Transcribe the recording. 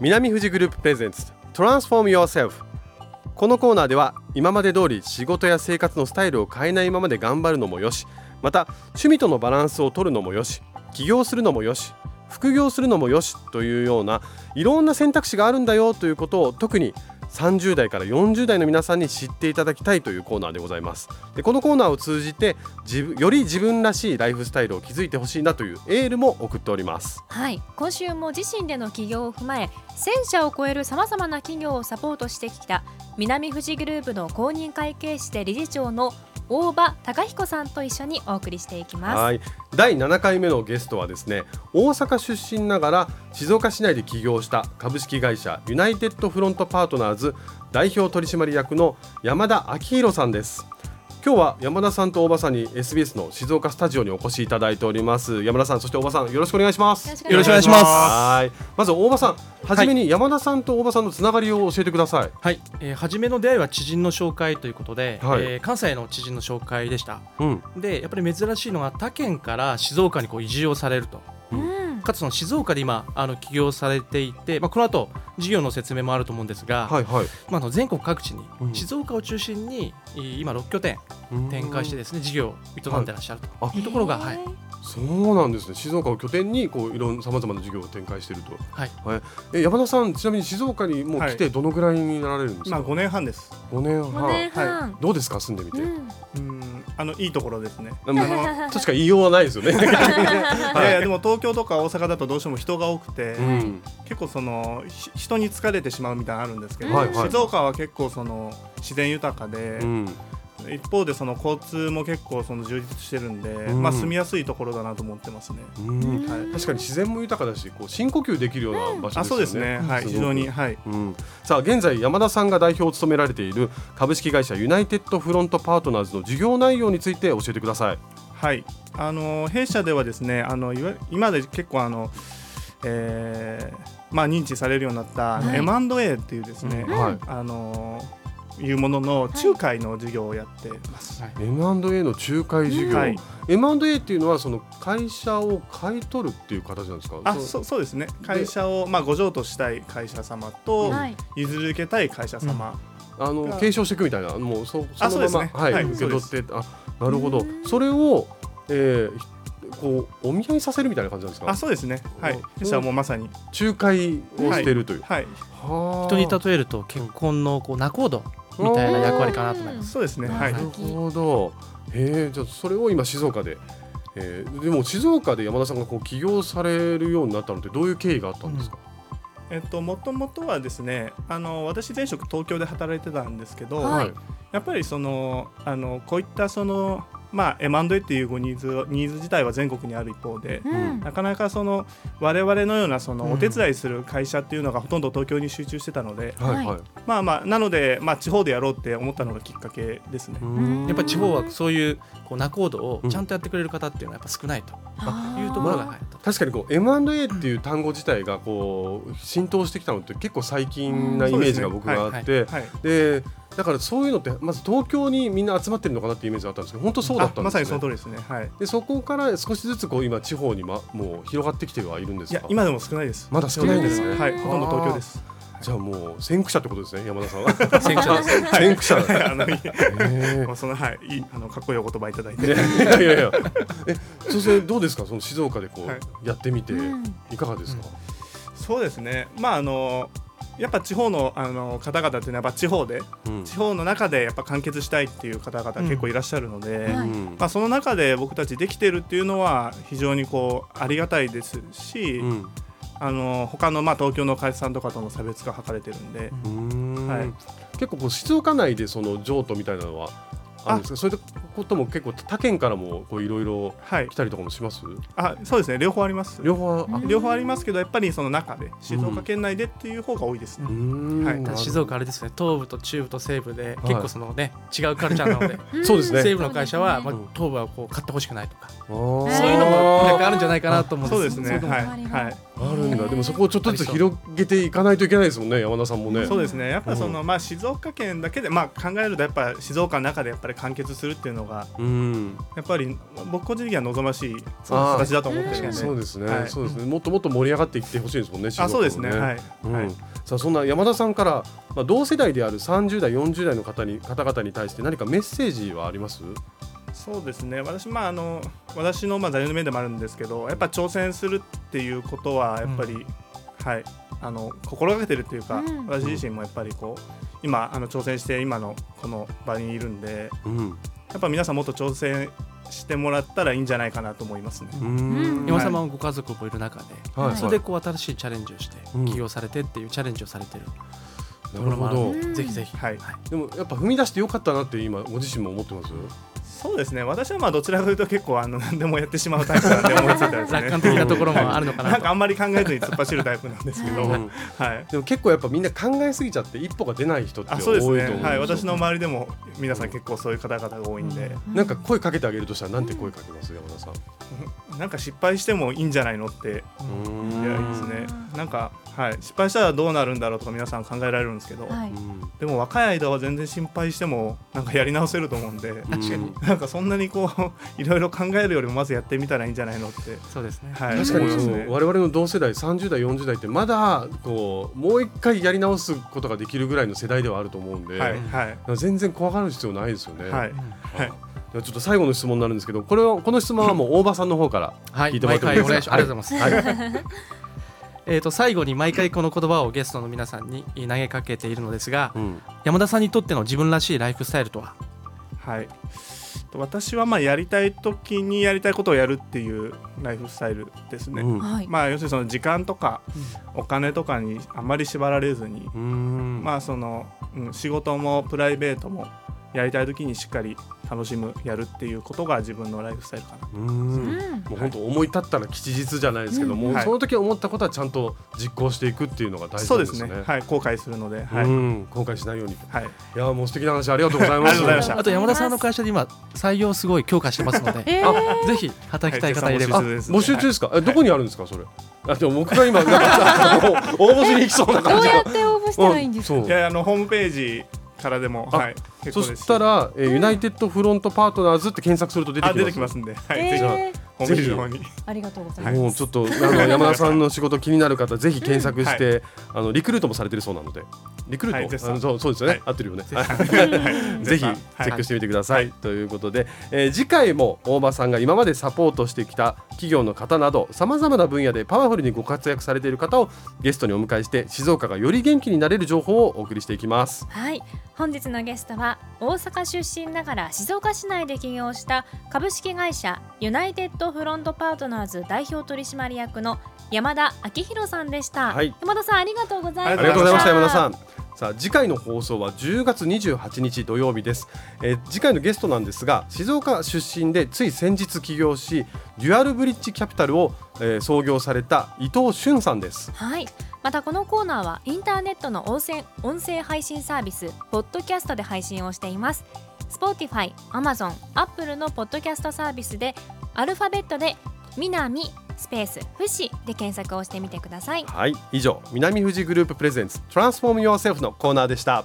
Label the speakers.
Speaker 1: 南富士グループプレゼンツ Transform Yourself. このコーナーでは今まで通り仕事や生活のスタイルを変えないままで頑張るのもよしまた趣味とのバランスを取るのもよし起業するのもよし副業するのもよしというようないろんな選択肢があるんだよということを特に30代から40代の皆さんに知っていただきたいというコーナーでございます。でこのコーナーを通じて自分より自分らしいライフスタイルを築いてほしいなというエールも送っております。
Speaker 2: はい。今週も自身での起業を踏まえ1000社を超えるさまざまな企業をサポートしてきた南富士グループの公認会計士で理事長の大場隆彦さんと一緒にお送りしていきます。
Speaker 1: 第7回目のゲストはですね大阪出身ながら静岡市内で起業した株式会社ユナイテッドフロントパートナーズ代表取締役の山田昭宏さんです。今日は山田さんと大場さんに SBS の静岡スタジオにお越しいただいております。山田さんそして大場さんよろしくお願いします。
Speaker 2: よろしくお願いします。
Speaker 1: はい。まず大場さんはじめに山田さんと大場さんのつながりを教えてください。
Speaker 3: はい、えー、初めの出会いは知人の紹介ということで、
Speaker 1: はい。
Speaker 3: えー関西の知人の紹介でした。
Speaker 1: うん。
Speaker 3: でやっぱり珍しいのが他県から静岡にこう移住をされると。
Speaker 2: うん
Speaker 3: かつその静岡で今あの起業されていて、まあ、この後事業の説明もあると思うんですが、
Speaker 1: はいはい。
Speaker 3: まあ、あの全国各地に
Speaker 1: うん。
Speaker 3: 静岡を中心にえー今6拠点展開してですね事業を営んでらっしゃると。
Speaker 1: あ。
Speaker 3: いうところが、はい。
Speaker 1: そうなんですね。静岡を拠点にこういろんなさまざまな事業を展開していると。
Speaker 3: はい、
Speaker 1: え山田さんちなみに静岡にもう来てどのぐらいになられるんですか、
Speaker 4: まあ5年半です。
Speaker 1: 5年
Speaker 2: 五
Speaker 1: 半
Speaker 2: 年半。
Speaker 1: どうですか？住んでみて、
Speaker 2: うん。
Speaker 4: うん、あのいいところですね。
Speaker 1: あの確か言いようはないですよね、
Speaker 4: いやいやでも東京とか大阪だとどうしても人が多くて、
Speaker 1: うん、
Speaker 4: 結構そのひ人に疲れてしまうみたいなのあるんですけど、
Speaker 1: はいはい。
Speaker 4: 静岡は結構その自然豊かで、
Speaker 1: うん、
Speaker 4: 一方でその交通も結構その充実してるんで、
Speaker 1: うん。
Speaker 4: まあ住みやすいところだなと思ってますね。
Speaker 1: うん。
Speaker 4: はい。
Speaker 1: 確かに自然も豊かだしこう深呼吸できるような場所
Speaker 4: あ
Speaker 1: ですよね。
Speaker 4: そうですね。はい。非常にはい。
Speaker 1: うん、さあ現在山田さんが代表を務められている株式会社ユナイテッドフロントパートナーズの事業内容について教えてください。
Speaker 4: はい、あの弊社ではですね、あのいわ今で結構あの、えーまあ認知されるようになった、
Speaker 2: はい。
Speaker 4: M&A っていうですね、
Speaker 1: うん。はい。
Speaker 4: あのいうものの仲介の事業をやってます。
Speaker 3: はい。
Speaker 1: M&A の仲介事業、
Speaker 4: はい。
Speaker 1: M&A っていうのはその会社を買い取るっていう形なんですか？
Speaker 4: あ、
Speaker 1: そ
Speaker 4: そうそうですね。会社をまあご譲渡したい会社様と、
Speaker 2: はい。
Speaker 4: 譲り受けたい会社様、
Speaker 1: あの
Speaker 4: が
Speaker 1: 継承していくみたいな。もうそ
Speaker 4: あ
Speaker 1: そのまま
Speaker 4: そうですね。
Speaker 1: はい、
Speaker 4: はい。
Speaker 1: 受け取ってあなるほど。
Speaker 2: うん。
Speaker 1: それを、えーこうお見合いさせるみたいな感じなんですか？
Speaker 4: あ、そうですね。はい。
Speaker 1: うん。
Speaker 4: 弊社はもうまさに、
Speaker 1: 仲介をしているという、
Speaker 4: はい、
Speaker 1: はあ。
Speaker 3: 人に例えると結婚のこう仲人みたいな役割かなと思います。
Speaker 4: そうですね。はい。
Speaker 1: なるほどへえじゃあそれを今静岡で、えーでも静岡で山田さんがこう起業されるようになったのってどういう経緯があったんですか、
Speaker 4: えっともともとはですね、あの私前職東京で働いてたんですけど、
Speaker 2: はい
Speaker 4: やっぱりそのあのこういったそのまあ M&A っていうごニーズをニーズ自体は全国にある一方で、
Speaker 2: うん。
Speaker 4: なかなかその我々のようなその
Speaker 3: うん。
Speaker 4: お手伝いする会社っていうのがほとんど東京に集中してたので、
Speaker 1: はいはい。
Speaker 4: まあまあなのでまあ地方でやろうって思ったのがきっかけですね。
Speaker 1: うん。
Speaker 3: やっぱり地方はそういうこう仲人をちゃんとやってくれる方っていうのはやっぱ少ないというところがはい
Speaker 1: 確かにこう M&A っていう単語自体がこう浸透してきたのって結構最近なイメージが僕があって、
Speaker 4: はい、
Speaker 1: でだからそういうのってまず東京にみんな集まってるのかなっていうイメージがあったんですけど本当そうだったんですね。
Speaker 4: あまさにその通りですね。はい。
Speaker 1: でそこから少しずつこう今地方に、ま、もう広がってきてはいるんですか？
Speaker 4: いや今でも少ないです。
Speaker 1: まだ少ないんです。ね
Speaker 4: はい、ほとんど東京です。
Speaker 1: じゃあもう先駆者ってことですね山田さんは。
Speaker 3: 先駆者。です。
Speaker 1: 先駆者。だ
Speaker 4: あの
Speaker 1: え
Speaker 4: もうそのはいいいあのかっこいいお言葉いただい
Speaker 1: い
Speaker 4: て。
Speaker 1: やいやいやいや。えそしてどうですか？その静岡でこ
Speaker 4: はい。う
Speaker 1: やってみて
Speaker 2: うん。
Speaker 1: いかがですか、
Speaker 4: そうですね。まああのやっぱ地方のあの方々っていうのはやっぱ地方で
Speaker 1: うん。
Speaker 4: 地方の中でやっぱ完結したいっていう方々結構いらっしゃるので、
Speaker 2: はい。
Speaker 1: うん
Speaker 4: まあその中で僕たちできてるっていうのは非常にこうありがたいですし、
Speaker 1: うん。
Speaker 4: あの他のまあ東京の会社さんとかとの差別が図れてるんで、
Speaker 1: ん。
Speaker 4: はい。
Speaker 1: 結構こう静岡内でその譲渡みたいなのはあるんですか？そういうことも結構他県からもこういろいろ
Speaker 4: はい。
Speaker 1: 来たりとかもします？
Speaker 4: あそうですね。両方あります。
Speaker 1: 両方？はあ。
Speaker 4: 両方ありますけどやっぱりその中で静岡県内でっていう方が多いですね。はい。
Speaker 3: 静岡あれですね。東部と中部と西部で
Speaker 1: い。
Speaker 3: 結構そのね違うカルチャーなので
Speaker 1: そうですね。
Speaker 3: 西部の会社はまあ
Speaker 1: うん
Speaker 3: 東部はこう買ってほしくないとかそういうのもなんかあるんじゃないかなと思うん
Speaker 4: そう
Speaker 3: で
Speaker 4: ですすね。
Speaker 2: そういうのも
Speaker 4: はい。はい。
Speaker 1: あるんだ。でもそこをちょっとずつ広げていかないといけないですもんね山田さんもね。
Speaker 4: そうですね。やっぱその、まあ静岡県だけでまあ考えるとやっぱ静岡の中でやっぱり完結するっていうのが
Speaker 1: うん。
Speaker 4: やっぱり僕個人的には望ましい形だと思ってるんで。
Speaker 1: そうですね、
Speaker 4: はい。
Speaker 1: そうですね。もっともっと盛り上がっていってほしいですもんね
Speaker 4: あそうですね。はい、
Speaker 1: うん。
Speaker 4: はい。
Speaker 1: さあそんな山田さんから、まあ、同世代である30代40代の方に方々に対して何かメッセージはあります？
Speaker 4: そうですね。私まああの私のまあ座右の銘でもあるんですけどやっぱ挑戦するっていうことはやっぱり、はいあの心がけてるっていうか、
Speaker 2: うん。
Speaker 4: 私自身もやっぱりこう今あの挑戦して今のこの場にいるんで
Speaker 1: うん。
Speaker 4: やっぱ皆さんもっと挑戦してもらったらいいんじゃないかなと思いますね。
Speaker 1: うん。
Speaker 3: 山様もご家族もいる中で、
Speaker 1: はい。
Speaker 3: それでこう新しいチャレンジをして
Speaker 1: うん。
Speaker 3: 起業されてっていうチャレンジをされてる。
Speaker 1: なるほど。
Speaker 3: ぜひぜひ、
Speaker 4: はい。
Speaker 1: でもやっぱ踏み出してよかったなって今ご自身も思ってます？
Speaker 4: そうですね。私はまあどちらかというと結構あの何でもやってしまうタイプなんで思いついたですね。
Speaker 3: 楽観的なところもあるのかなと。
Speaker 4: なんかあんまり考えずに突っ走るタイプなんですけど、
Speaker 1: うん。
Speaker 4: はい。
Speaker 1: でも結構やっぱみんな考えすぎちゃって一歩が出ない人って多いと思うん
Speaker 4: ですね、はい、私の周りでも皆さん結構そういう方々が多いんで、
Speaker 1: なんか声かけてあげるとしたらなんて声かけます？山田さん。
Speaker 4: なんか失敗してもいいんじゃないのって。
Speaker 1: うん。
Speaker 4: やいいですね。なんか、はい、失敗したらどうなるんだろうとか皆さん考えられるんですけど、
Speaker 2: はい。
Speaker 1: うん
Speaker 4: でも若い間は全然心配してもなんかやり直せると思うんで
Speaker 3: 確かに。
Speaker 4: なんかそんなにこう いろいろ考えるよりもまずやってみたらいいんじゃないのって、
Speaker 3: そうですね、
Speaker 4: はい、
Speaker 1: 確かに。そ
Speaker 4: 思いますね。
Speaker 1: の我々の同世代30代40代ってまだこうもう一回やり直すことができるぐらいの世代ではあると思うんで、
Speaker 4: はいはい。
Speaker 1: 全然怖がる必要ないですよね。
Speaker 4: はい。
Speaker 1: はちょっと最後の質問になるんですけどこれはこの質問はもう大場さんの方から
Speaker 3: はい、
Speaker 1: 聞いてもら
Speaker 3: 毎
Speaker 1: ってもいいですか？
Speaker 3: 回お願いします。ありがとうございます。
Speaker 1: はい
Speaker 3: えっと最後に毎回この言葉をゲストの皆さんに投げかけているのですが、
Speaker 1: うん。
Speaker 3: 山田さんにとっての自分らしいライフスタイルとは？
Speaker 4: はい、私はまあやりたい時にやりたいことをやるっていうライフスタイルですね。
Speaker 1: うん。
Speaker 2: はい。
Speaker 4: まあ、要するにその時間とかお金とかにあまり縛られずに、
Speaker 1: うん。
Speaker 4: まあそのうん、仕事もプライベートもやりたい時にしっかり楽しむやるっていうことが自分のライフスタイルかな。
Speaker 1: もう本当思い立ったら吉日じゃないですけども、
Speaker 4: うん。はい。
Speaker 1: その時思ったことはちゃんと実行していくっていうのが大事
Speaker 4: そうで
Speaker 1: なんですすね。
Speaker 4: ね。はい、後悔するので、はい、
Speaker 1: うん。後悔しないように。い
Speaker 4: はい、
Speaker 1: やもう素敵な話ありがとうございます。
Speaker 4: ありがとうございました。
Speaker 3: あと山田さんの会社で今採用すごい強化してますので、
Speaker 2: えー。
Speaker 3: ぜひ働きたい方いれば、
Speaker 4: はい。
Speaker 1: 募集中ですか？えどこにあるんですかそれ？あでも僕が今なんか応募しに行きそうな
Speaker 2: ど
Speaker 1: 感じが。
Speaker 2: うやって応募したらいいんですか？
Speaker 4: いやあのホームページからでも、
Speaker 1: あ
Speaker 4: はい、結
Speaker 1: そ
Speaker 4: し
Speaker 1: したら、えーユナイテッドフロントパートナーズって検索すると出て
Speaker 4: あ
Speaker 1: きます。
Speaker 4: 出てきますんで、はい、
Speaker 2: え
Speaker 4: ぜひ。
Speaker 2: ー
Speaker 4: ホームページの方に。
Speaker 2: ありがとうございます。
Speaker 1: もうちょっとあの 山田さんの仕事気になる方ぜひ検索して、あのリクルートもされてるそうなので。リクルート、そうそうですよね、
Speaker 4: はい。
Speaker 1: 合ってるよね。
Speaker 4: はい。
Speaker 1: ぜひチェックしてみてください。ということで、えー次回も大場さんが今までサポートしてきた企業の方などさまざまな分野でパワフルにご活躍されている方をゲストにお迎えして静岡がより元気になれる情報をお送りしていきます。
Speaker 2: はい。本日のゲストは大阪出身ながら静岡市内で起業した株式会社ユナイテッドフロントパートナーズ代表取締役の山田明弘さんでした、
Speaker 1: はい。
Speaker 2: 山田さんありがとうございました。
Speaker 1: ありがとうございました山田さん。さあ次回の放送は10月28日土曜日です、えー次回のゲストなんですが静岡出身でつい先日起業しデュアルブリッジキャピタルを、えー創業された伊藤俊さんです。
Speaker 2: はいまたこのコーナーはインターネットの音声音声配信サービスポッドキャストで配信をしています。Spotify、Amazon、Apple のポッドキャストサービスでアルファベットで南スペース富士で検索をしてみてください。
Speaker 1: はい以上南富士グループプレゼンツトランスフォーム Yourself のコーナーでした。